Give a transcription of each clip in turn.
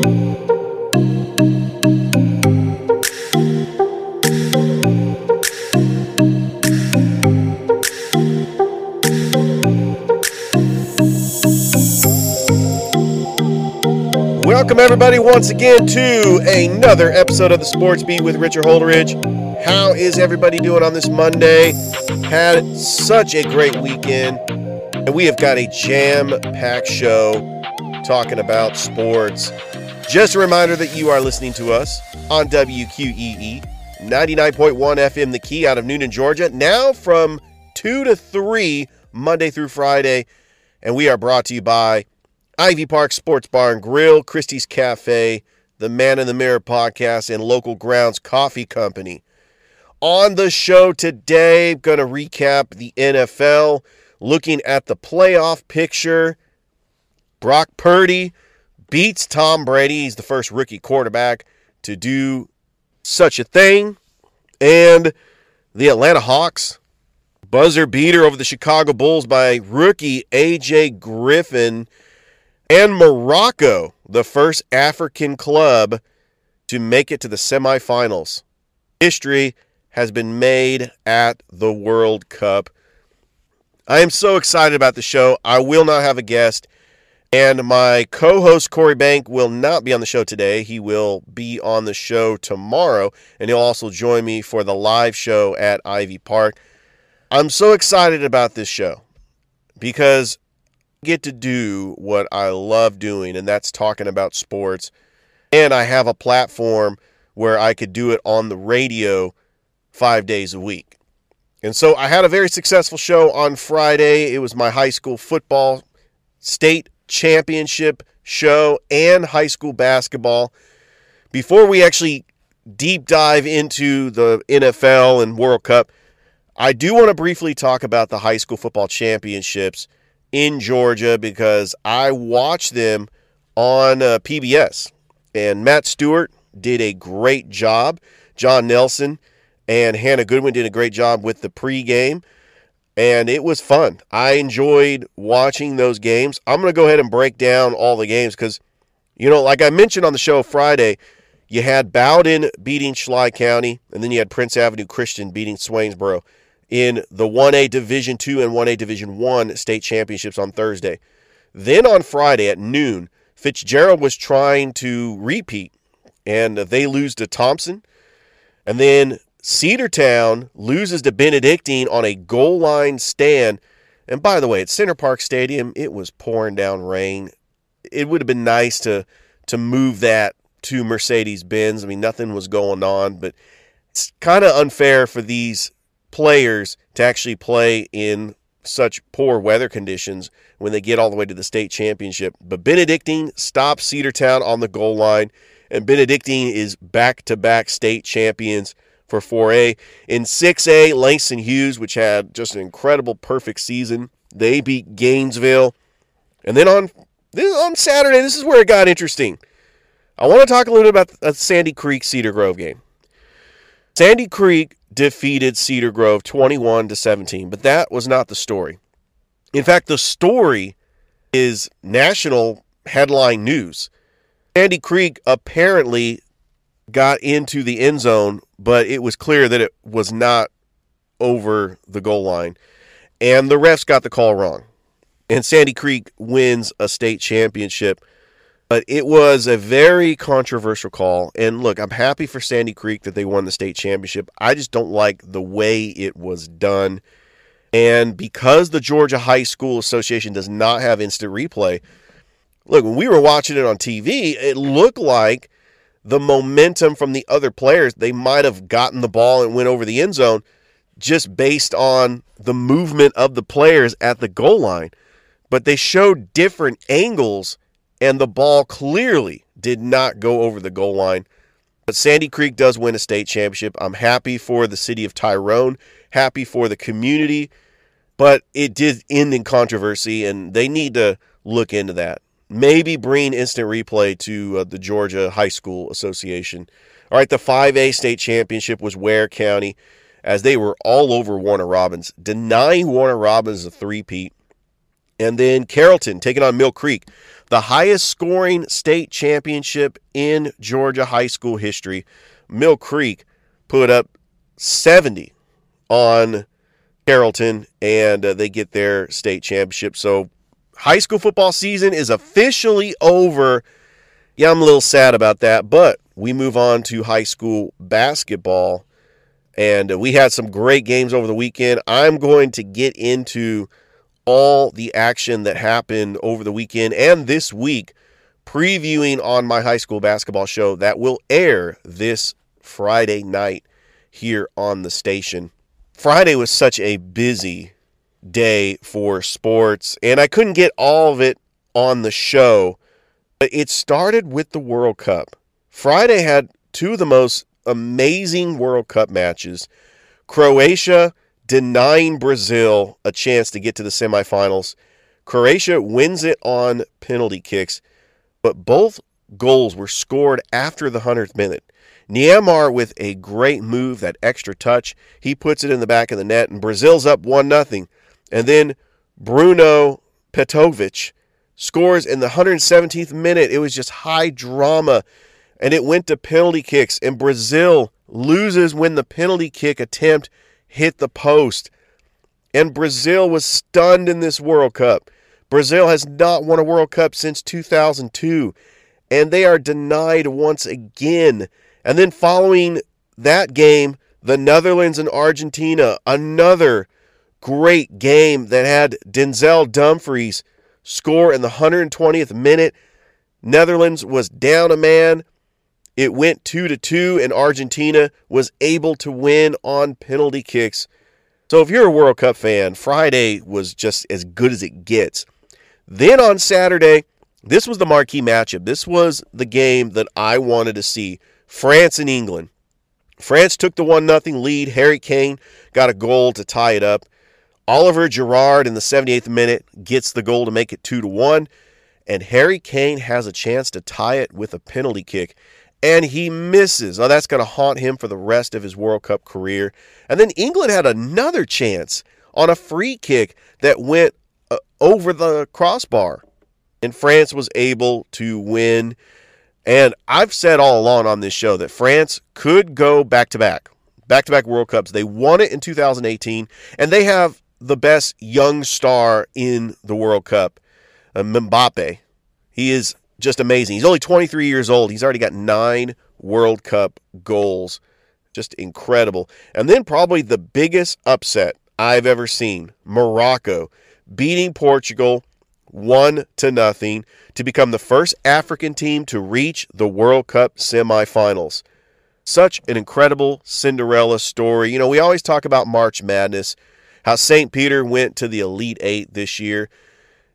Welcome, everybody, once again to another episode of the Sports Beat with Richard Holdridge. How is everybody doing on this Monday? Had such a great weekend, and we have got a jam packed show talking about sports. Just a reminder that you are listening to us on WQEE 99.1 FM, the key out of Newnan, Georgia, now from 2 to 3, Monday through Friday. And we are brought to you by Ivy Park Sports Bar and Grill, Christie's Cafe, the Man in the Mirror podcast, and Local Grounds Coffee Company. On the show today, going to recap the NFL, looking at the playoff picture. Brock Purdy beats Tom Brady. He's the first rookie quarterback to do such a thing. And the Atlanta Hawks buzzer beater over the Chicago Bulls by rookie AJ Griffin and Morocco, the first African club to make it to the semifinals. History has been made at the World Cup. I am so excited about the show. I will not have a guest, and my co host Corey Bank will not be on the show today. He will be on the show tomorrow, and he'll also join me for the live show at Ivy Park. I'm so excited about this show because I get to do what I love doing, and that's talking about sports. And I have a platform where I could do it on the radio five days a week. And so I had a very successful show on Friday. It was my high school football state championship show and high school basketball. Before we actually deep dive into the NFL and World Cup, I do want to briefly talk about the high school football championships in Georgia because I watched them on uh, PBS. And Matt Stewart did a great job. John Nelson and Hannah Goodwin did a great job with the pregame. And it was fun. I enjoyed watching those games. I'm going to go ahead and break down all the games because, you know, like I mentioned on the show Friday, you had Bowden beating Schley County, and then you had Prince Avenue Christian beating Swainsboro in the 1A Division 2 and 1A Division 1 state championships on Thursday. Then on Friday at noon, Fitzgerald was trying to repeat and they lose to Thompson. And then Cedartown loses to Benedictine on a goal line stand. And by the way, at Center Park Stadium, it was pouring down rain. It would have been nice to to move that to Mercedes Benz. I mean, nothing was going on, but it's kind of unfair for these players to actually play in such poor weather conditions when they get all the way to the state championship. But Benedictine stops Cedartown on the goal line, and Benedictine is back to back state champions for 4A. In 6A, Langston Hughes, which had just an incredible, perfect season, they beat Gainesville. And then on this, on Saturday, this is where it got interesting. I want to talk a little bit about the Sandy Creek Cedar Grove game. Sandy Creek defeated Cedar Grove 21 to 17, but that was not the story. In fact, the story is national headline news. Sandy Creek apparently got into the end zone, but it was clear that it was not over the goal line. And the refs got the call wrong. And Sandy Creek wins a state championship but it was a very controversial call. And look, I'm happy for Sandy Creek that they won the state championship. I just don't like the way it was done. And because the Georgia High School Association does not have instant replay, look, when we were watching it on TV, it looked like the momentum from the other players, they might have gotten the ball and went over the end zone just based on the movement of the players at the goal line. But they showed different angles and the ball clearly did not go over the goal line. But Sandy Creek does win a state championship. I'm happy for the city of Tyrone, happy for the community, but it did end in controversy, and they need to look into that. Maybe bring instant replay to uh, the Georgia High School Association. All right, the 5A state championship was Ware County as they were all over Warner Robins, denying Warner Robins a three-peat. And then Carrollton taking on Mill Creek. the highest scoring state championship in Georgia high school history. Mill Creek put up 70 on Carrollton, and uh, they get their state championship. So, high school football season is officially over. Yeah, I'm a little sad about that, but we move on to high school basketball. And we had some great games over the weekend. I'm going to get into all the action that happened over the weekend and this week, previewing on my high school basketball show that will air this Friday night here on the station. Friday was such a busy day for sports, and I couldn't get all of it on the show. But it started with the World Cup. Friday had two of the most amazing World Cup matches. Croatia denying Brazil a chance to get to the semifinals. Croatia wins it on penalty kicks, but both goals were scored after the 100th minute. Neymar with a great move, that extra touch, he puts it in the back of the net, and Brazil's up 1 0. And then Bruno Petrovic scores in the 117th minute. It was just high drama, and it went to penalty kicks, and Brazil loses when the penalty kick attempt hit the post. And Brazil was stunned in this World Cup. Brazil has not won a World Cup since 2002, and they are denied once again. And then following that game, the Netherlands and Argentina, another great game that had Denzel Dumfries score in the 120th minute. Netherlands was down a man. It went 2 to 2 and Argentina was able to win on penalty kicks. So if you're a World Cup fan, Friday was just as good as it gets. Then on Saturday, this was the marquee matchup. This was the game that I wanted to see. France and England. France took the 1 0 lead. Harry Kane got a goal to tie it up. Olivier Giroud in the 78th minute gets the goal to make it 2 to 1. And Harry Kane has a chance to tie it with a penalty kick and he misses. Oh, that's going to haunt him for the rest of his World Cup career. And then England had another chance on a free kick that went uh, over the crossbar, and France was able to win. And I've said all along on this show that France could go back to back, back to back World Cups. They won it in 2018, and they have the best young star in the World Cup, uh, Mbappe. He is just amazing. He's only 23 years old. He's already got nine World Cup goals. Just incredible. And then, probably the biggest upset I've ever seen Morocco beating Portugal one to nothing to become the first African team to reach the World Cup semifinals. Such an incredible Cinderella story. You know, we always talk about March Madness, how St. Peter went to the Elite Eight this year.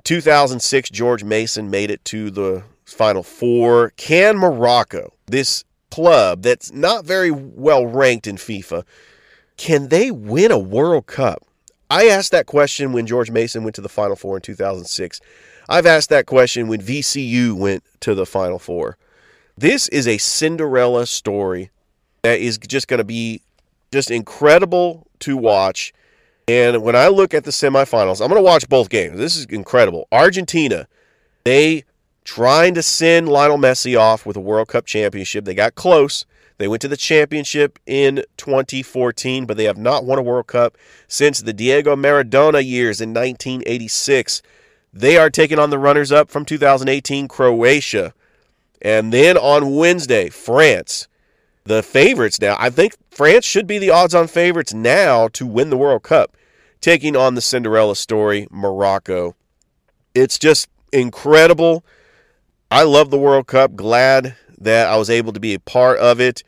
2006, George Mason made it to the Final Four. Can Morocco, this club that's not very well ranked in FIFA, can they win a World Cup? I asked that question when George Mason went to the Final Four in 2006. I've asked that question when VCU went to the Final Four. This is a Cinderella story that is just going to be just incredible to watch. And when I look at the semifinals, I'm going to watch both games. This is incredible. Argentina, they trying to send Lionel Messi off with a World Cup championship. They got close. They went to the championship in 2014, but they have not won a World Cup since the Diego Maradona years in 1986. They are taking on the runners up from 2018, Croatia. And then on Wednesday, France. The favorites now. I think France should be the odds on favorites now to win the World Cup, taking on the Cinderella story, Morocco. It's just incredible I love the World Cup. Glad that I was able to be a part of it.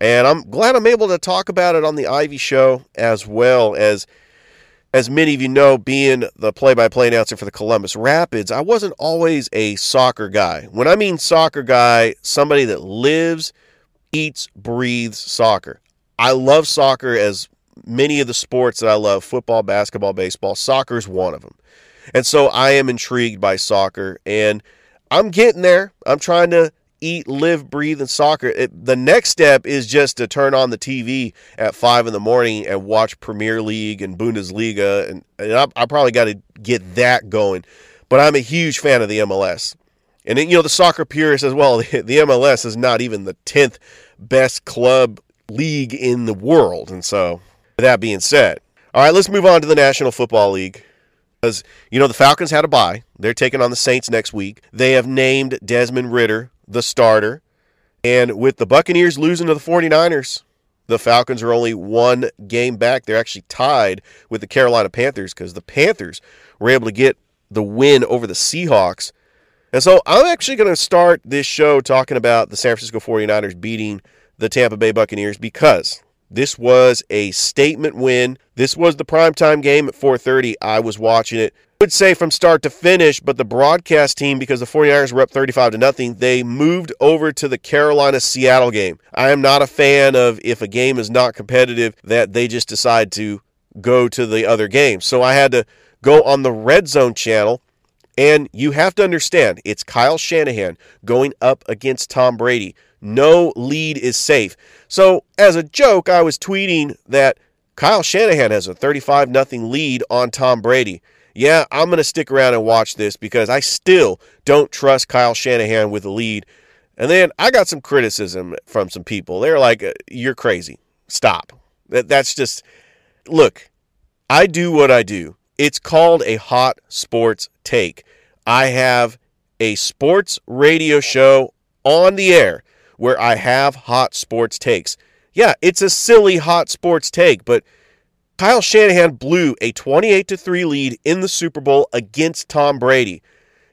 And I'm glad I'm able to talk about it on the Ivy Show as well as as many of you know, being the play-by-play announcer for the Columbus Rapids, I wasn't always a soccer guy. When I mean soccer guy, somebody that lives, eats, breathes soccer. I love soccer as many of the sports that I love, football, basketball, baseball, soccer is one of them. And so I am intrigued by soccer and I'm getting there. I'm trying to eat, live, breathe, and soccer. It, the next step is just to turn on the TV at five in the morning and watch Premier League and Bundesliga, and, and I, I probably got to get that going. But I'm a huge fan of the MLS. And then, you know, the soccer purist says, well, the MLS is not even the 10th best club league in the world. And so, with that being said, all right, let's move on to the National Football League. Because, you know, the Falcons had a bye. They're taking on the Saints next week. They have named Desmond Ridder the starter. And with the Buccaneers losing to the 49ers, the Falcons are only one game back. They're actually tied with the Carolina Panthers because the Panthers were able to get the win over the Seahawks. And so I'm actually going to start this show talking about the San Francisco 49ers beating the Tampa Bay Buccaneers because this was a statement win. This was the primetime game at 4:30. I was watching it. I would say from start to finish, but the broadcast team because the 49ers were up 35 to nothing, they moved over to the Carolina Seattle game. I am not a fan of if a game is not competitive that they just decide to go to the other game. So I had to go on the Red Zone channel and you have to understand, it's Kyle Shanahan going up against Tom Brady. No lead is safe. So, as a joke, I was tweeting that Kyle Shanahan has a 35 0 lead on Tom Brady. Yeah, I'm going to stick around and watch this because I still don't trust Kyle Shanahan with the lead. And then I got some criticism from some people. They're like, uh, "You're crazy. Stop." That that's just look. I do what I do. It's called a hot sports take. I have a sports radio show on the air where I have hot sports takes. Yeah, it's a silly hot sports take, but Kyle Shanahan blew a 28 to 3 lead in the Super Bowl against Tom Brady.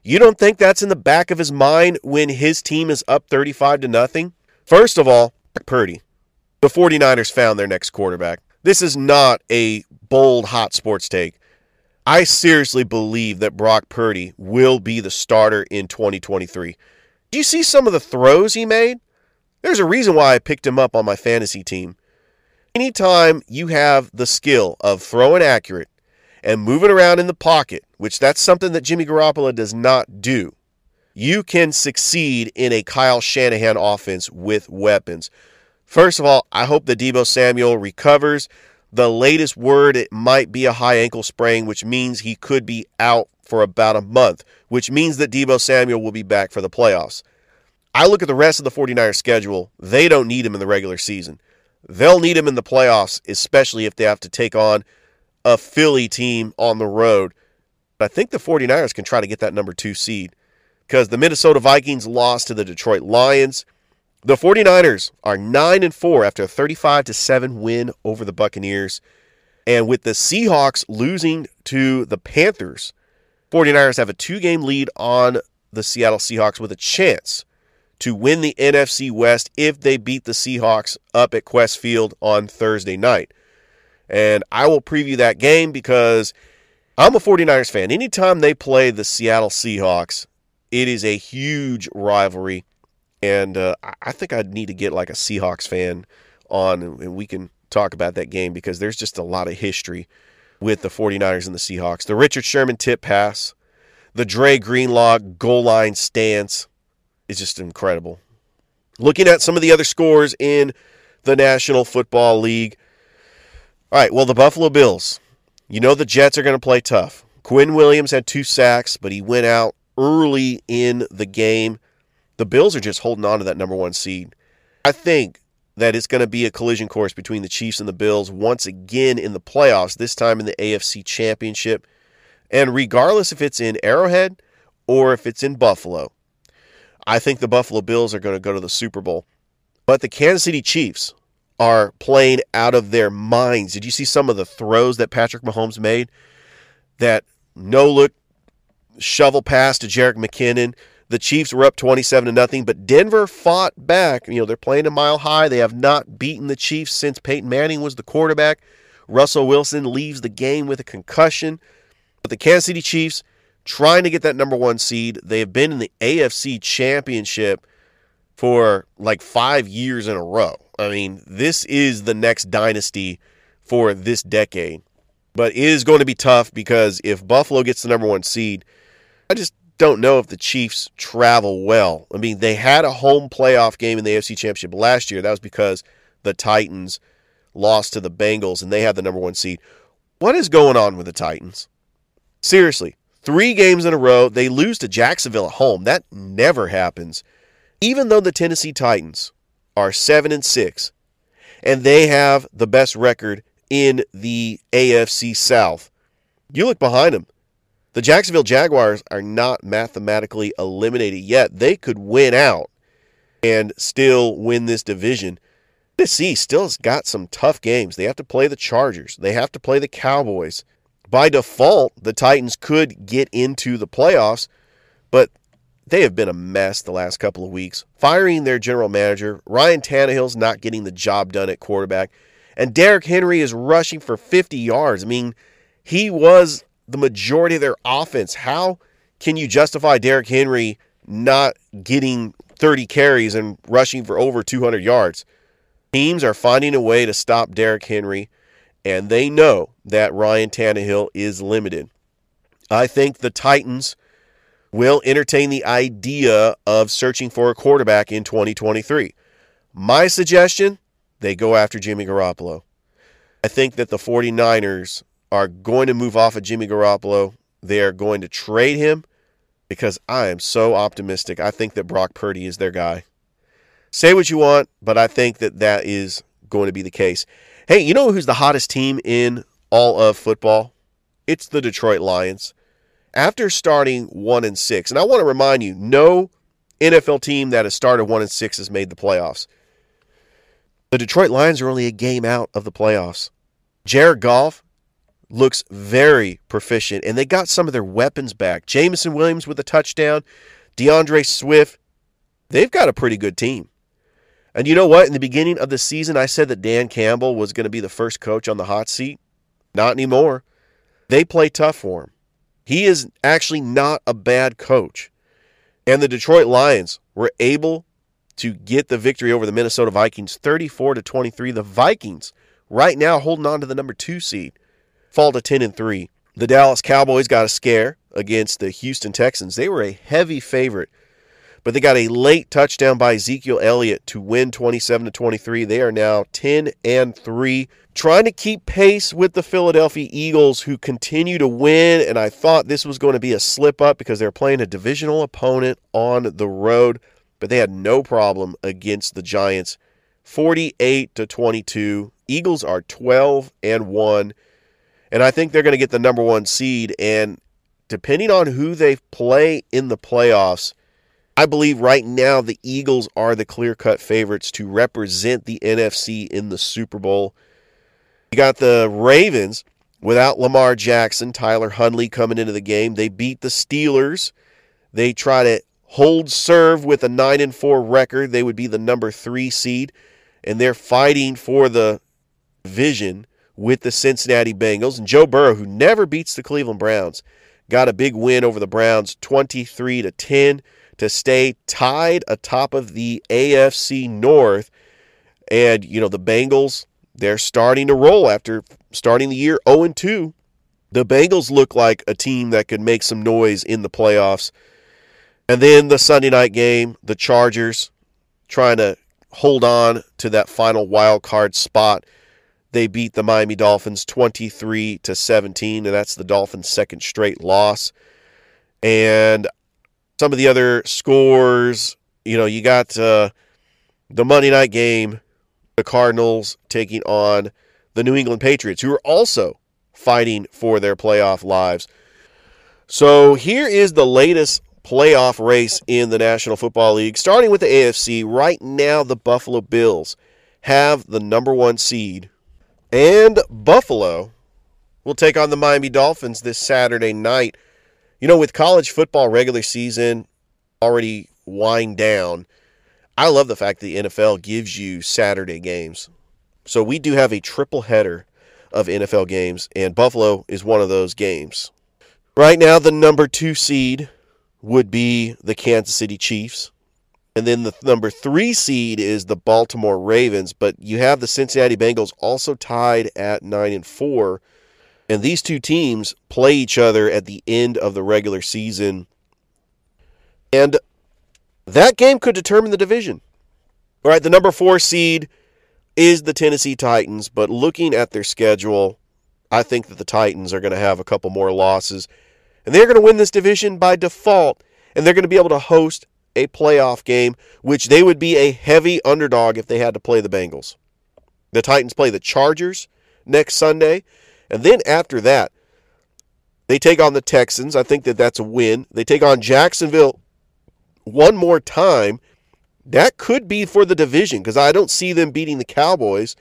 You don't think that's in the back of his mind when his team is up 35 to nothing? First of all, Purdy. The 49ers found their next quarterback. This is not a bold hot sports take. I seriously believe that Brock Purdy will be the starter in 2023. Do you see some of the throws he made? There's a reason why I picked him up on my fantasy team. Anytime you have the skill of throwing accurate and moving around in the pocket, which that's something that Jimmy Garoppolo does not do, you can succeed in a Kyle Shanahan offense with weapons. First of all, I hope that Deebo Samuel recovers. The latest word, it might be a high ankle sprain, which means he could be out for about a month, which means that Deebo Samuel will be back for the playoffs. I look at the rest of the 49ers schedule. They don't need him in the regular season. They'll need him in the playoffs, especially if they have to take on a Philly team on the road. But I think the 49ers can try to get that number two seed because the Minnesota Vikings lost to the Detroit Lions. The 49ers are 9 and 4 after a 35 to 7 win over the Buccaneers. And with the Seahawks losing to the Panthers, 49ers have a two game lead on the Seattle Seahawks with a chance to win the NFC West if they beat the Seahawks up at Qwest Field on Thursday night. And I will preview that game because I'm a 49ers fan. Anytime they play the Seattle Seahawks, it is a huge rivalry. And uh, I think I'd need to get like a Seahawks fan on and we can talk about that game because there's just a lot of history with the 49ers and the Seahawks. The Richard Sherman tip pass, the Dre Greenlaw goal line stance, is just incredible. Looking at some of the other scores in the National Football League. All right, well, the Buffalo Bills. You know the Jets are going to play tough. Quinn Williams had two sacks, but he went out early in the game. The Bills are just holding on to that number one seed. I think that it's going to be a collision course between the Chiefs and the Bills once again in the playoffs, this time in the AFC Championship. And regardless if it's in Arrowhead or if it's in Buffalo, I think the Buffalo Bills are going to go to the Super Bowl. But the Kansas City Chiefs are playing out of their minds. Did you see some of the throws that Patrick Mahomes made? That no look shovel pass to Jerick McKinnon. The Chiefs were up 27 to nothing, but Denver fought back. You know, they're playing a mile high. They have not beaten the Chiefs since Peyton Manning was the quarterback. Russell Wilson leaves the game with a concussion. But the Kansas City Chiefs trying to get that number one seed. They have been in the AFC Championship for like five years in a row. I mean, this is the next dynasty for this decade. But it is going to be tough because if Buffalo gets the number one seed, I just don't know if the Chiefs travel well. I mean, they had a home playoff game in the AFC Championship last year. That was because the Titans lost to the Bengals and they had the number one seed. What is going on with the Titans? Seriously, Three games in a row, they lose to Jacksonville at home. That never happens. Even though the Tennessee Titans are 7 and 6 and they have the best record in the AFC South. You look behind them. The Jacksonville Jaguars are not mathematically eliminated yet. They could win out and still win this division. Tennessee still has got some tough games. They have to play the Chargers. They have to play the Cowboys. By default, the Titans could get into the playoffs, but they have been a mess the last couple of weeks. Firing their general manager, Ryan Tannehill's not getting the job done at quarterback, and Derrick Henry is rushing for 50 yards. I mean, he was the majority of their offense. How can you justify Derrick Henry not getting 30 carries and rushing for over 200 yards? Teams are finding a way to stop Derrick Henry, and they know that Ryan Tannehill is limited. I think the Titans will entertain the idea of searching for a quarterback in 2023. My suggestion they go after Jimmy Garoppolo. I think that the 49ers are going to move off of Jimmy Garoppolo. They are going to trade him because I am so optimistic. I think that Brock Purdy is their guy. Say what you want, but I think that that is going to be the case. Hey, you know who's the hottest team in all of football? It's the Detroit Lions. After starting 1 and 6, and I want to remind you, no NFL team that has started 1 and 6 has made the playoffs. The Detroit Lions are only a game out of the playoffs. Jared Goff looks very proficient, and they got some of their weapons back. Jameson Williams with a touchdown, D'Andre Swift. They've got a pretty good team. And you know what? In the beginning of the season, I said that Dan Campbell was going to be the first coach on the hot seat. Not anymore. They play tough for him. He is actually not a bad coach. And the Detroit Lions were able to get the victory over the Minnesota Vikings 34 to 23. The Vikings right now holding on to the number 2 seed, fall to 10 and 3. The Dallas Cowboys got a scare against the Houston Texans. They were a heavy favorite but they got a late touchdown by Ezekiel Elliott to win 27 to 23. They are now 10 and 3, trying to keep pace with the Philadelphia Eagles who continue to win and I thought this was going to be a slip up because they're playing a divisional opponent on the road, but they had no problem against the Giants. 48 to 22. Eagles are 12 and 1 and I think they're going to get the number 1 seed and depending on who they play in the playoffs, I believe right now the Eagles are the clear cut favorites to represent the NFC in the Super Bowl. You got the Ravens without Lamar Jackson, Tyler Huntley coming into the game. They beat the Steelers. They try to hold serve with a 9 and 4 record. They would be the number 3 seed and they're fighting for the division with the Cincinnati Bengals and Joe Burrow who never beats the Cleveland Browns got a big win over the Browns 23 to 10 to stay tied atop of the AFC North. And, you know, the Bengals, they're starting to roll after starting the year 0 2. The Bengals look like a team that could make some noise in the playoffs. And then the Sunday night game, the Chargers trying to hold on to that final wild card spot. They beat the Miami Dolphins 23 to 17, and that's the Dolphins' second straight loss. And some of the other scores, you know, you got uh, the Monday night game, the Cardinals taking on the New England Patriots, who are also fighting for their playoff lives. So here is the latest playoff race in the National Football League. Starting with the AFC, right now the Buffalo Bills have the number one seed. And Buffalo will take on the Miami Dolphins this Saturday night. You know, with college football regular season already wind down, I love the fact that the NFL gives you Saturday games. So we do have a triple header of NFL games, and Buffalo is one of those games. Right now, the number two seed would be the Kansas City Chiefs. And then the number three seed is the Baltimore Ravens, but you have the Cincinnati Bengals also tied at nine and four and these two teams play each other at the end of the regular season. And that game could determine the division. All right, the number four seed is the Tennessee Titans, but looking at their schedule, I think that the Titans are going to have a couple more losses. And they're going to win this division by default, and they're going to be able to host a playoff game, which they would be a heavy underdog if they had to play the Bengals. The Titans play the Chargers next Sunday, and then after that, they take on the Texans. I think that that's a win. They take on Jacksonville one more time. That could be for the division because I don't see them beating the Cowboys.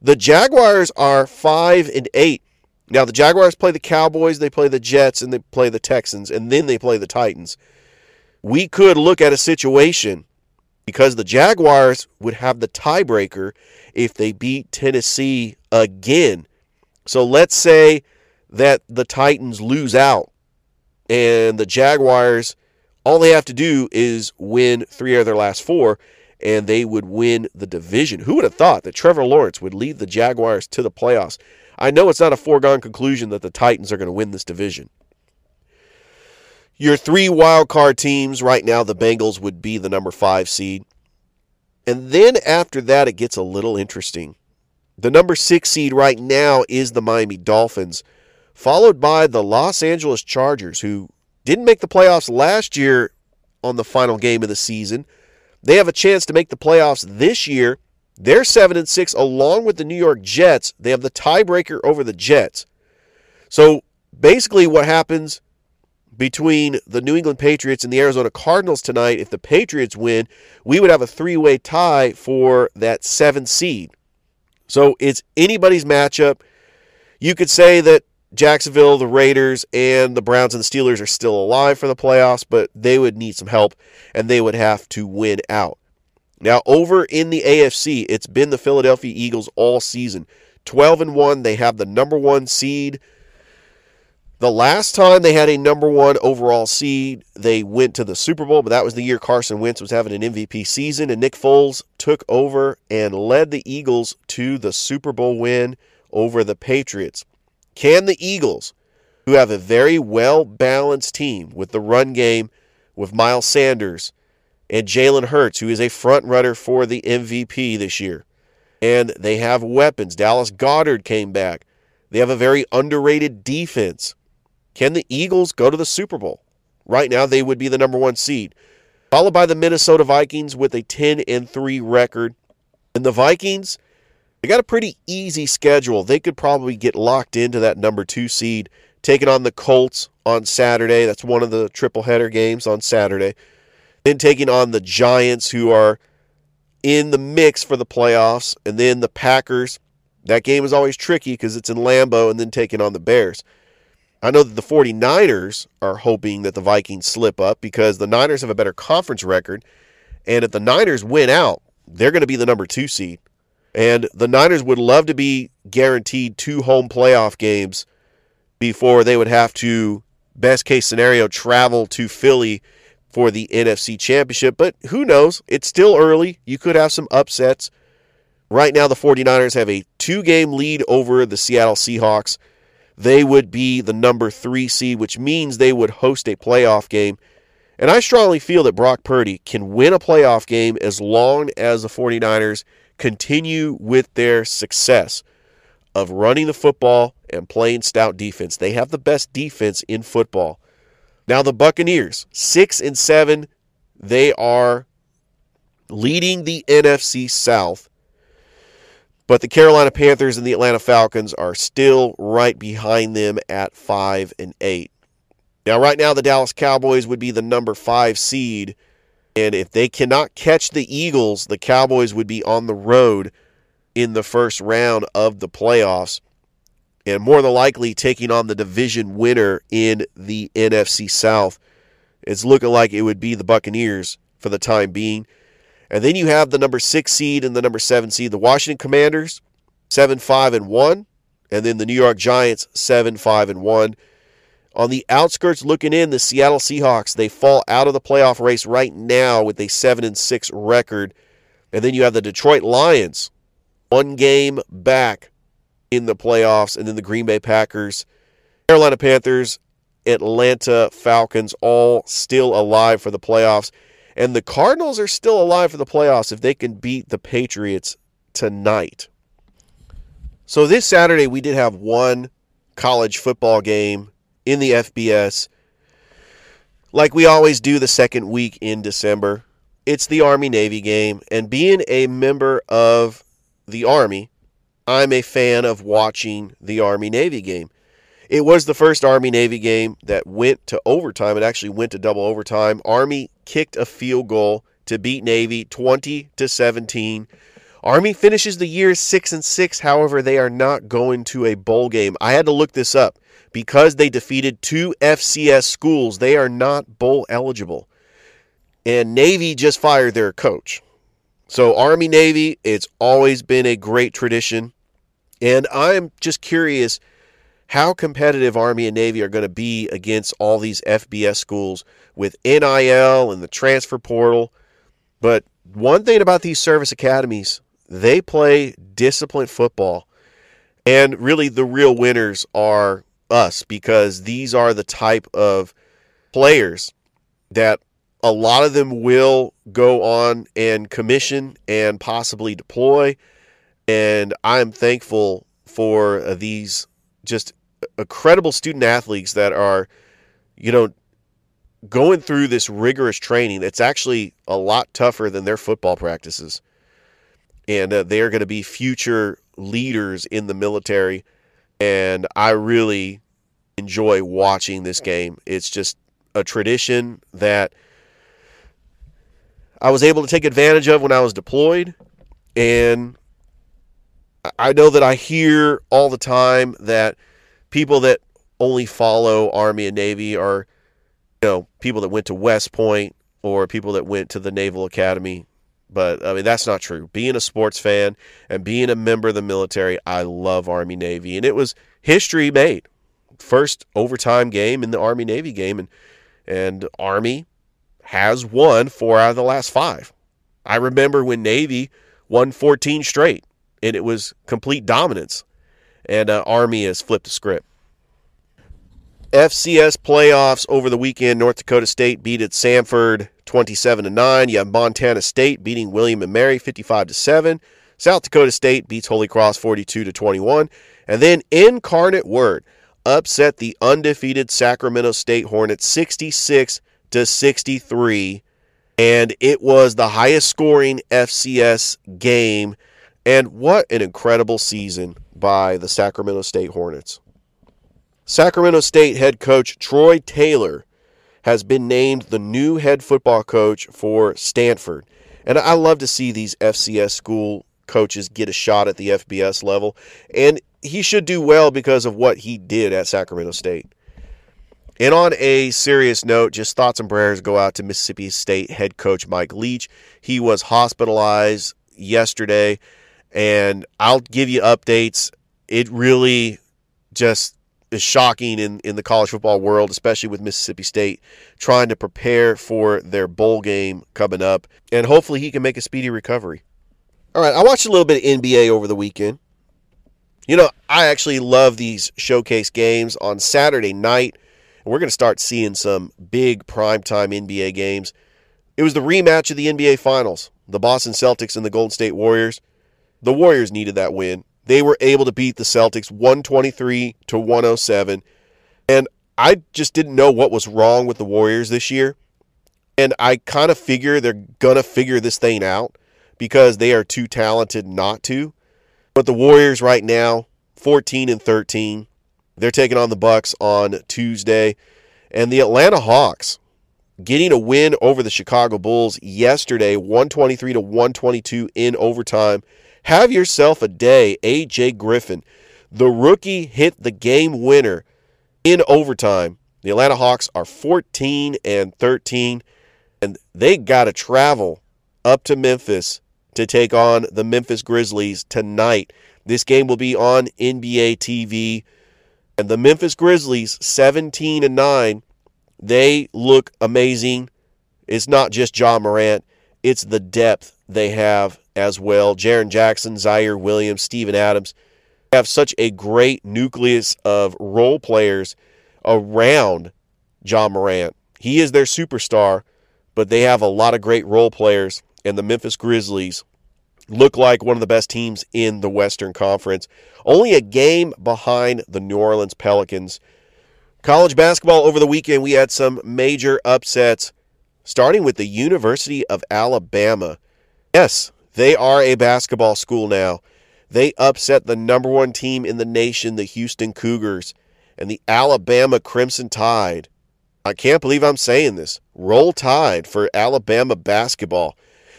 The Jaguars are 5 and 8. Now the Jaguars play the Cowboys, they play the Jets and they play the Texans and then they play the Titans. We could look at a situation because the Jaguars would have the tiebreaker if they beat Tennessee again. So let's say that the Titans lose out and the Jaguars all they have to do is win 3 of their last 4 and they would win the division. Who would have thought that Trevor Lawrence would lead the Jaguars to the playoffs? I know it's not a foregone conclusion that the Titans are going to win this division. Your three wild card teams right now, the Bengals would be the number five seed. And then after that, it gets a little interesting. The number six seed right now is the Miami Dolphins, followed by the Los Angeles Chargers, who didn't make the playoffs last year on the final game of the season. They have a chance to make the playoffs this year. They're 7 and 6 along with the New York Jets. They have the tiebreaker over the Jets. So basically what happens between the New England Patriots and the Arizona Cardinals tonight, if the Patriots win, we would have a three-way tie for that 7 seed. So it's anybody's matchup. You could say that Jacksonville, the Raiders, and the Browns and the Steelers are still alive for the playoffs, but they would need some help and they would have to win out. Now, over in the AFC, it's been the Philadelphia Eagles all season. 12 and 1, they have the number 1 seed. The last time they had a number 1 overall seed, they went to the Super Bowl, but that was the year Carson Wentz was having an MVP season and Nick Foles took over and led the Eagles to the Super Bowl win over the Patriots. Can the Eagles, who have a very well balanced team with the run game with Miles Sanders and Jalen Hurts, who is a front runner for the MVP this year, and they have weapons. Dallas Goedert came back. They have a very underrated defense. Can the Eagles go to the Super Bowl? Right now, they would be the number one seed, followed by the Minnesota Vikings with a 10 and 3 record. And the Vikings they got a pretty easy schedule. They could probably get locked into that number two seed, taking on the Colts on Saturday. That's one of the triple header games on Saturday. Then taking on the Giants, who are in the mix for the playoffs, and then the Packers. That game is always tricky because it's in Lambeau, and then taking on the Bears. I know that the 49ers are hoping that the Vikings slip up because the Niners have a better conference record. And if the Niners win out, they're going to be the number two seed. And the Niners would love to be guaranteed two home playoff games before they would have to, best case scenario, travel to Philly for the NFC Championship. But who knows? It's still early. You could have some upsets. Right now, the 49ers have a two game lead over the Seattle Seahawks. They would be the number three seed, which means they would host a playoff game. And I strongly feel that Brock Purdy can win a playoff game as long as the 49ers continue with their success of running the football and playing stout defense. They have the best defense in football. Now the Buccaneers, 6 and 7, they are leading the NFC South. But the Carolina Panthers and the Atlanta Falcons are still right behind them at 5 and 8. Now right now the Dallas Cowboys would be the number 5 seed and if they cannot catch the Eagles, the Cowboys would be on the road in the first round of the playoffs and more than likely taking on the division winner in the NFC South. It's looking like it would be the Buccaneers for the time being. And then you have the number six seed and the number seven seed, the Washington Commanders, seven, five, and one, and then the New York Giants, seven, five, and one. On the outskirts looking in, the Seattle Seahawks, they fall out of the playoff race right now with a 7 and 6 record. And then you have the Detroit Lions, one game back in the playoffs, and then the Green Bay Packers, Carolina Panthers, Atlanta Falcons, all still alive for the playoffs. And the Cardinals are still alive for the playoffs if they can beat the Patriots tonight. So this Saturday, we did have one college football game in the FBS, like we always do the second week in December, it's the Army Navy game. And being a member of the Army, I'm a fan of watching the Army Navy game. It was the first Army Navy game that went to overtime. It actually went to double overtime. Army kicked a field goal to beat Navy 20 to 17. Army finishes the year 6 and 6. However, they are not going to a bowl game. I had to look this up because they defeated two FCS schools. They are not bowl eligible. And Navy just fired their coach. So Army Navy, it's always been a great tradition. And I'm just curious how competitive Army and Navy are going to be against all these FBS schools with NIL and the transfer portal. But one thing about these service academies, they play disciplined football. And really, the real winners are us because these are the type of players that a lot of them will go on and commission and possibly deploy. And I'm thankful for these just incredible student athletes that are, you know, going through this rigorous training. It's actually a lot tougher than their football practices. And uh, they're going to be future leaders in the military. And I really enjoy watching this game. It's just a tradition that I was able to take advantage of when I was deployed. And I know that I hear all the time that people that only follow Army and Navy are, you know, people that went to West Point or people that went to the Naval Academy. But I mean, that's not true. Being a sports fan and being a member of the military, I love Army Navy. And it was history made. First overtime game in the Army Navy game. And, and Army has won four out of the last five. I remember when Navy won 14 straight, and it was complete dominance and uh, Army has flipped the script. FCS playoffs over the weekend. North Dakota State beat at Samford 27 to 9. You have Montana State beating William and Mary 55 to 7. South Dakota State beats Holy Cross 42 to 21. And then Incarnate Word upset the undefeated Sacramento State Hornets 66 to 63. And it was the highest scoring FCS game. And what an incredible season by the Sacramento State Hornets. Sacramento State head coach Troy Taylor has been named the new head football coach for Stanford. And I love to see these FCS school coaches get a shot at the FBS level. And he should do well because of what he did at Sacramento State. And on a serious note, just thoughts and prayers go out to Mississippi State head coach Mike Leach. He was hospitalized yesterday and I'll give you updates. It really just is shocking in, in the college football world, especially with Mississippi State trying to prepare for their bowl game coming up. And hopefully he can make a speedy recovery. All right, I watched a little bit of NBA over the weekend. You know, I actually love these showcase games on Saturday night. And we're going to start seeing some big primetime NBA games. It was the rematch of the NBA Finals the Boston Celtics and the Golden State Warriors. The Warriors needed that win. They were able to beat the Celtics 123 to 107. And I just didn't know what was wrong with the Warriors this year. And I kind of figure they're going to figure this thing out because they are too talented not to. But the Warriors right now, 14 and 13. They're taking on the Bucks on Tuesday. And the Atlanta Hawks getting a win over the Chicago Bulls yesterday, 123 to 122 in overtime. Have yourself a day. AJ Griffin, the rookie, hit the game winner in overtime. The Atlanta Hawks are 14 and 13, and they got to travel up to Memphis to take on the Memphis Grizzlies tonight. This game will be on NBA TV. And the Memphis Grizzlies, 17 and 9, they look amazing. It's not just Ja Morant, it's the depth they have as well. Jaren Jackson, Ziaire Williams, Steven Adams they have such a great nucleus of role players around Ja Morant. He is their superstar, but they have a lot of great role players, and the Memphis Grizzlies look like one of the best teams in the Western Conference. Only a game behind the New Orleans Pelicans. College basketball over the weekend, we had some major upsets, starting with the University of Alabama. Yes, they are a basketball school now. They upset the number one team in the nation, the Houston Cougars, and the Alabama Crimson Tide. I can't believe I'm saying this. Roll Tide for Alabama basketball.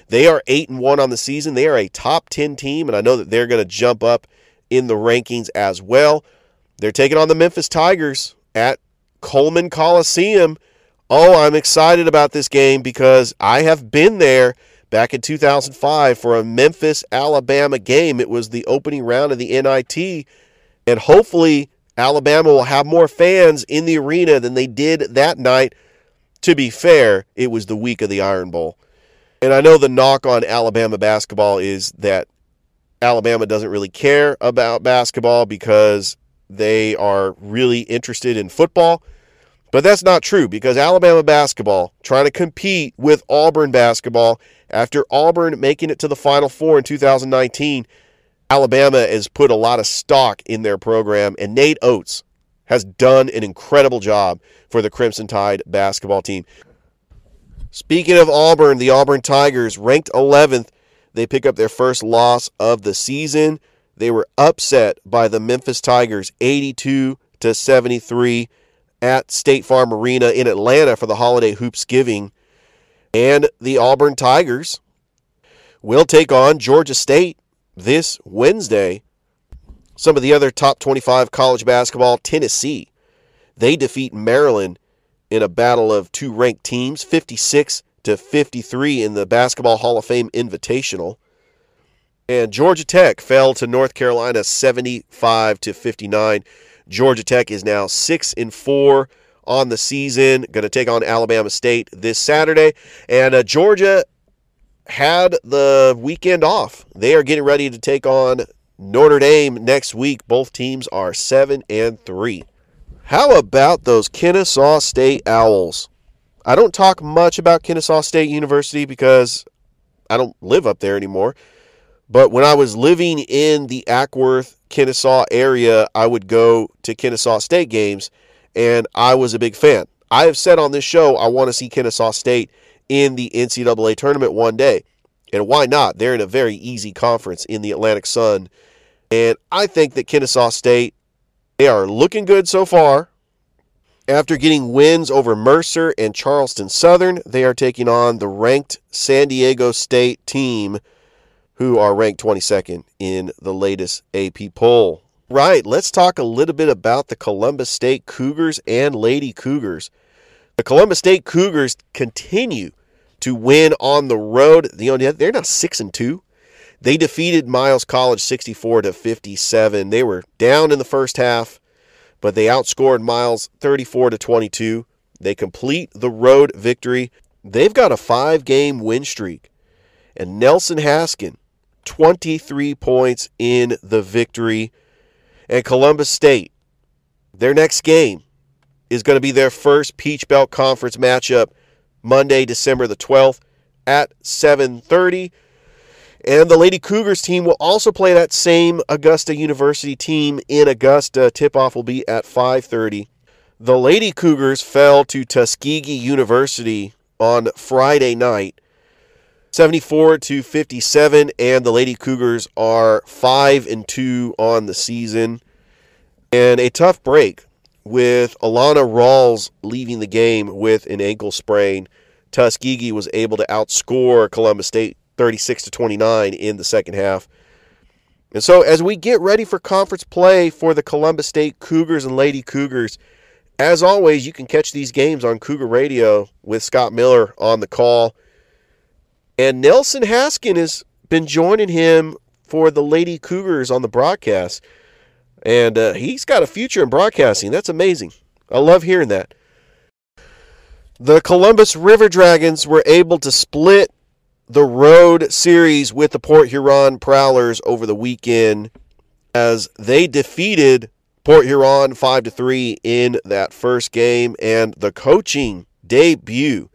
They are 8 and 1 on the season. They are a top 10 team and I know that they're going to jump up in the rankings as well. They're taking on the Memphis Tigers at Coleman Coliseum. Oh, I'm excited about this game because I have been there back in 2005 for a Memphis, Alabama game. It was the opening round of the NIT, and hopefully, Alabama will have more fans in the arena than they did that night. To be fair, it was the week of the Iron Bowl. And I know the knock on Alabama basketball is that Alabama doesn't really care about basketball because they are really interested in football. But that's not true because Alabama basketball trying to compete with Auburn basketball after Auburn making it to the Final Four in 2019. Alabama has put a lot of stock in their program, and Nate Oats has done an incredible job for the Crimson Tide basketball team. Speaking of Auburn, the Auburn Tigers ranked 11th. They pick up their first loss of the season. They were upset by the Memphis Tigers 82 to 73 at State Farm Arena in Atlanta for the holiday hoopsgiving. And the Auburn Tigers will take on Georgia State this Wednesday. Some of the other top 25 college basketball, Tennessee, they defeat Maryland in a battle of two ranked teams, 56 to 53 in the Basketball Hall of Fame Invitational. And Georgia Tech fell to North Carolina 75 to 59. Georgia Tech is now 6 and 4 on the season, going to take on Alabama State this Saturday. And uh, Georgia had the weekend off. They are getting ready to take on Notre Dame next week. Both teams are 7 and 3. How about those Kennesaw State Owls? I don't talk much about Kennesaw State University because I don't live up there anymore. But when I was living in the Acworth, Kennesaw area, I would go to Kennesaw State games, and I was a big fan. I have said on this show I want to see Kennesaw State in the NCAA tournament one day. And why not? They're in a very easy conference in the Atlantic Sun. And I think that Kennesaw State, they are looking good so far. After getting wins over Mercer and Charleston Southern, they are taking on the ranked San Diego State team who are ranked 22nd in the latest AP poll. Right, let's talk a little bit about the Columbus State Cougars and Lady Cougars. The Columbus State Cougars continue to win on the road. You know, they're now 6 and 2. They defeated Miles College 64 to 57. They were down in the first half, but they outscored Miles 34 to 22. They complete the road victory. They've got a 5-game win streak. And Nelson Haskin 23 points in the victory. And Columbus State, their next game is going to be their first Peach Belt Conference matchup Monday, December the 12th at 7:30. And the Lady Cougars team will also play that same Augusta University team in Augusta. Tip-off will be at 5:30. The Lady Cougars fell to Tuskegee University on Friday night 74 to 57 and the Lady Cougars are 5 and 2 on the season. And a tough break with Alana Rawls leaving the game with an ankle sprain. Tuskegee was able to outscore Columbus State 36 to 29 in the second half. And so as we get ready for conference play for the Columbus State Cougars and Lady Cougars, as always, you can catch these games on Cougar Radio with Scott Miller on the call. And Nelson Haskin has been joining him for the Lady Cougars on the broadcast. And uh, he's got a future in broadcasting. That's amazing. I love hearing that. The Columbus River Dragons were able to split the road series with the Port Huron Prowlers over the weekend as they defeated Port Huron 5 to 3 in that first game and the coaching debut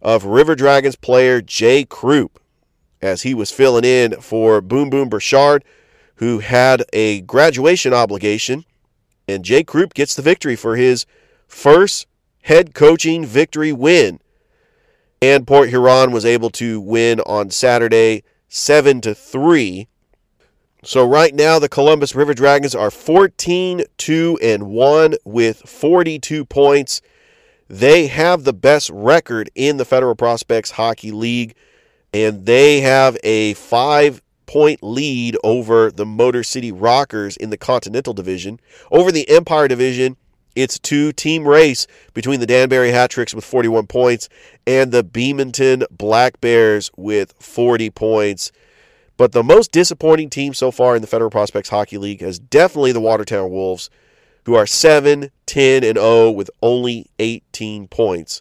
of River Dragons player Jay Croup as he was filling in for Boom Boom Burchard, who had a graduation obligation. And Jay Croup gets the victory for his first head coaching victory win. And Port Huron was able to win on Saturday 7 to 3. So right now the Columbus River Dragons are 14 2 and 1 with 42 points. They have the best record in the Federal Prospects Hockey League and they have a 5 point lead over the Motor City Rockers in the Continental Division. Over the Empire Division, it's a two team race between the Danbury Hat Tricks with 41 points and the Binghamton Black Bears with 40 points. But the most disappointing team so far in the Federal Prospects Hockey League is definitely the Watertown Wolves, who are 7, 10, and 0 with only 18 points.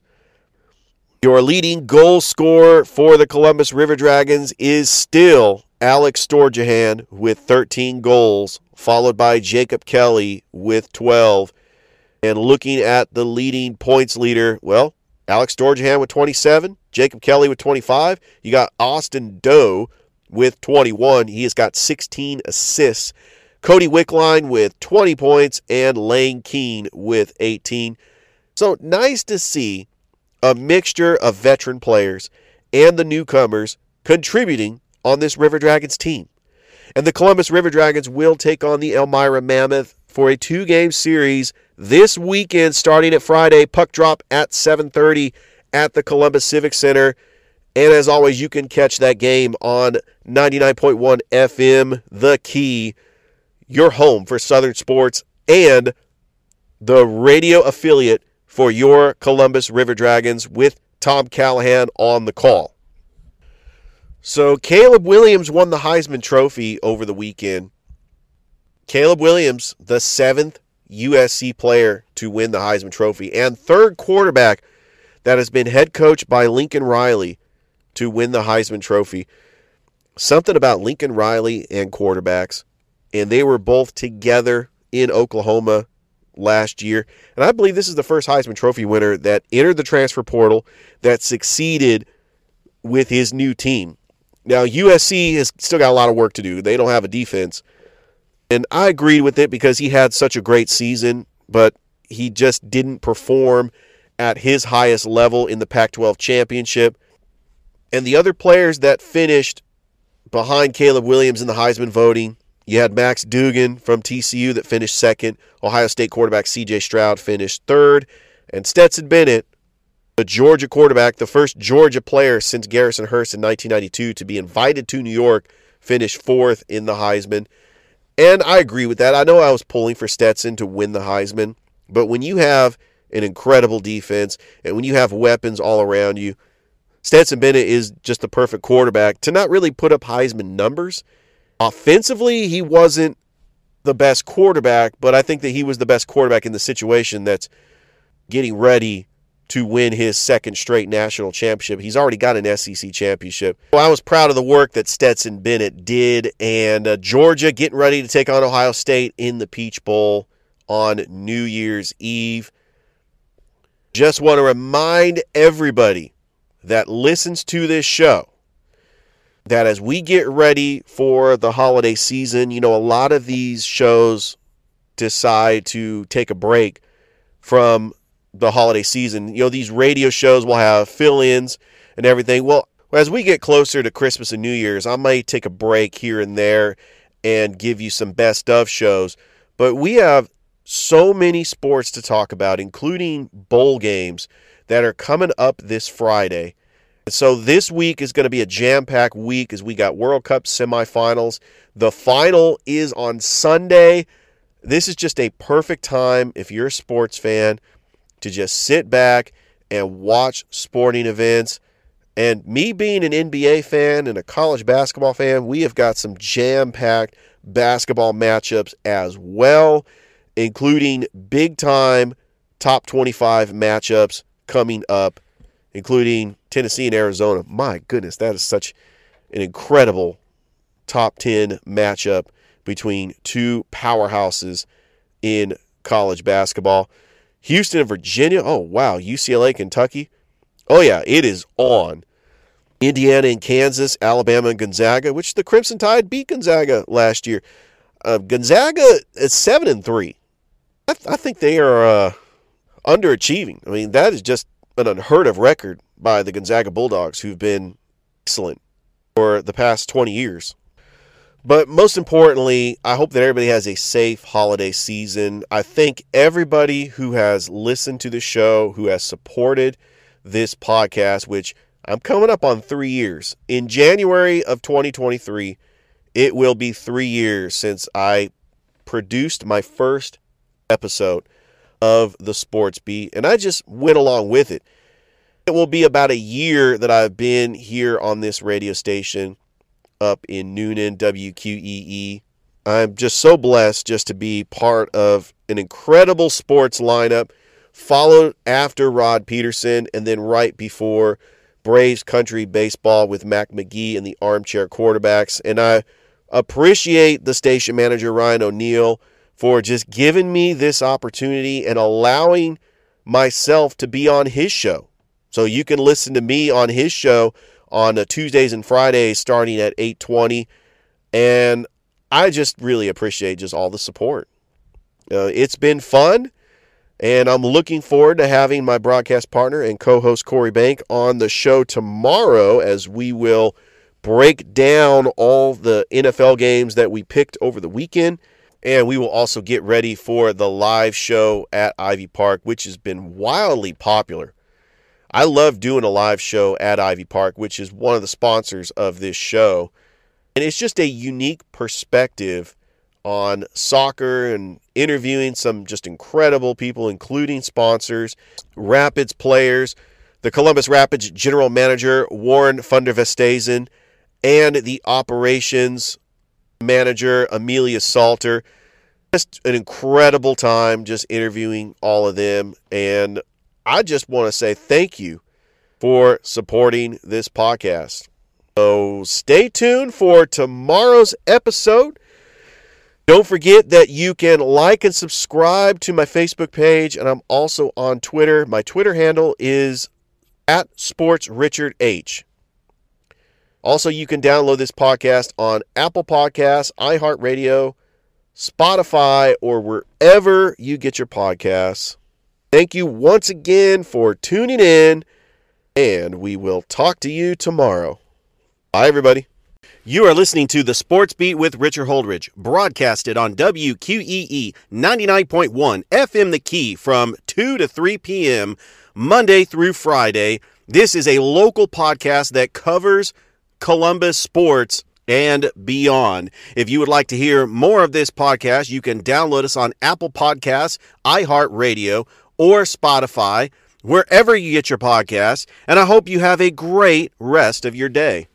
Your leading goal scorer for the Columbus River Dragons is still Alex Storjahan with 13 goals, followed by Jacob Kelly with 12. And looking at the leading points leader, well, Alex Storjahan with 27, Jacob Kelly with 25. You got Austin Doe with 21. He has got 16 assists. Cody Wickline with 20 points and Lane Keene with 18. So nice to see a mixture of veteran players and the newcomers contributing on this River Dragons team. And the Columbus River Dragons will take on the Elmira Mammoth for a two-game series this weekend starting at Friday puck drop at 7:30 at the Columbus Civic Center. And as always, you can catch that game on 99.1 FM, The Key, your home for Southern sports and the radio affiliate for your Columbus River Dragons with Tom Callahan on the call. So, Caleb Williams won the Heisman Trophy over the weekend. Caleb Williams, the seventh USC player to win the Heisman Trophy, and third quarterback that has been head coached by Lincoln Riley to win the Heisman Trophy. Something about Lincoln Riley and quarterbacks, and they were both together in Oklahoma last year. And I believe this is the first Heisman Trophy winner that entered the transfer portal that succeeded with his new team. Now, USC has still got a lot of work to do. They don't have a defense. And I agreed with it because he had such a great season, but he just didn't perform at his highest level in the Pac 12 championship. And the other players that finished behind Caleb Williams in the Heisman voting you had Max Duggan from TCU that finished second. Ohio State quarterback CJ Stroud finished third. And Stetson Bennett, the Georgia quarterback, the first Georgia player since Garrison Hearst in 1992 to be invited to New York, finished fourth in the Heisman. And I agree with that. I know I was pulling for Stetson to win the Heisman, but when you have an incredible defense and when you have weapons all around you, Stetson Bennett is just the perfect quarterback to not really put up Heisman numbers Offensively, he wasn't the best quarterback, but I think that he was the best quarterback in the situation that's getting ready to win his second straight national championship. He's already got an SEC championship. Well, I was proud of the work that Stetson Bennett did, and uh, Georgia getting ready to take on Ohio State in the Peach Bowl on New Year's Eve. Just want to remind everybody that listens to this show that as we get ready for the holiday season, you know, a lot of these shows decide to take a break from the holiday season. You know, these radio shows will have fill ins and everything. Well, as we get closer to Christmas and New Year's, I might take a break here and there and give you some best of shows. But we have so many sports to talk about, including bowl games that are coming up this Friday. So this week is going to be a jam-packed week as we got World Cup semifinals. The final is on Sunday. This is just a perfect time if you're a sports fan to just sit back and watch sporting events. And me being an NBA fan and a college basketball fan, we have got some jam-packed basketball matchups as well, including big-time top 25 matchups coming up including Tennessee and Arizona. My goodness, that is such an incredible top 10 matchup between two powerhouses in college basketball. Houston and Virginia. Oh, wow. UCLA, Kentucky. Oh, yeah, it is on. Indiana and Kansas, Alabama and Gonzaga, which the Crimson Tide beat Gonzaga last year. Uh, Gonzaga is 7 and 3. I, th- I think they are. Uh, underachieving. I mean, that is just an unheard of record by the Gonzaga Bulldogs, who've been excellent for the past 20 years. But most importantly, I hope that everybody has a safe holiday season. I thank everybody who has listened to the show, who has supported this podcast, which I'm coming up on three years. In January of 2023, it will be three years since I produced my first episode of the Sports Beat, and I just went along with it. It will be about a year that I've been here on this radio station up in Newnan, WQEE. I'm just so blessed just to be part of an incredible sports lineup, followed after Rod Peterson, and then right before Braves Country Baseball with Mac McGee and the armchair quarterbacks. And I appreciate the station manager, Ryan O'Neill, for just giving me this opportunity and allowing myself to be on his show. So you can listen to me on his show on Tuesdays and Fridays starting at 8:20 and I just really appreciate just all the support. Uh, it's been fun and I'm looking forward to having my broadcast partner and co-host Corey Bank on the show tomorrow as we will break down all the NFL games that we picked over the weekend and we will also get ready for the live show at Ivy Park which has been wildly popular. I love doing a live show at Ivy Park, which is one of the sponsors of this show. And it's just a unique perspective on soccer and interviewing some just incredible people, including sponsors, Rapids players, the Columbus Rapids general manager, Warren Fundervestesen, and the operations manager, Amelia Salter. Just an incredible time just interviewing all of them. And I just want to say thank you for supporting this podcast. So stay tuned for tomorrow's episode. Don't forget that you can like and subscribe to my Facebook page, and I'm also on Twitter. My Twitter handle is at SportsRichardH. Also, you can download this podcast on Apple Podcasts, iHeartRadio, Spotify, or wherever you get your podcasts. Thank you once again for tuning in, and we will talk to you tomorrow. Bye, everybody. You are listening to the Sports Beat with Richard Holdridge, broadcasted on WQEE 99.1 FM The Key from 2 to 3 p.m. Monday through Friday. This is a local podcast that covers Columbus sports and beyond. If you would like to hear more of this podcast, you can download us on Apple Podcasts, iHeartRadio, or Spotify, wherever you get your podcasts. And I hope you have a great rest of your day.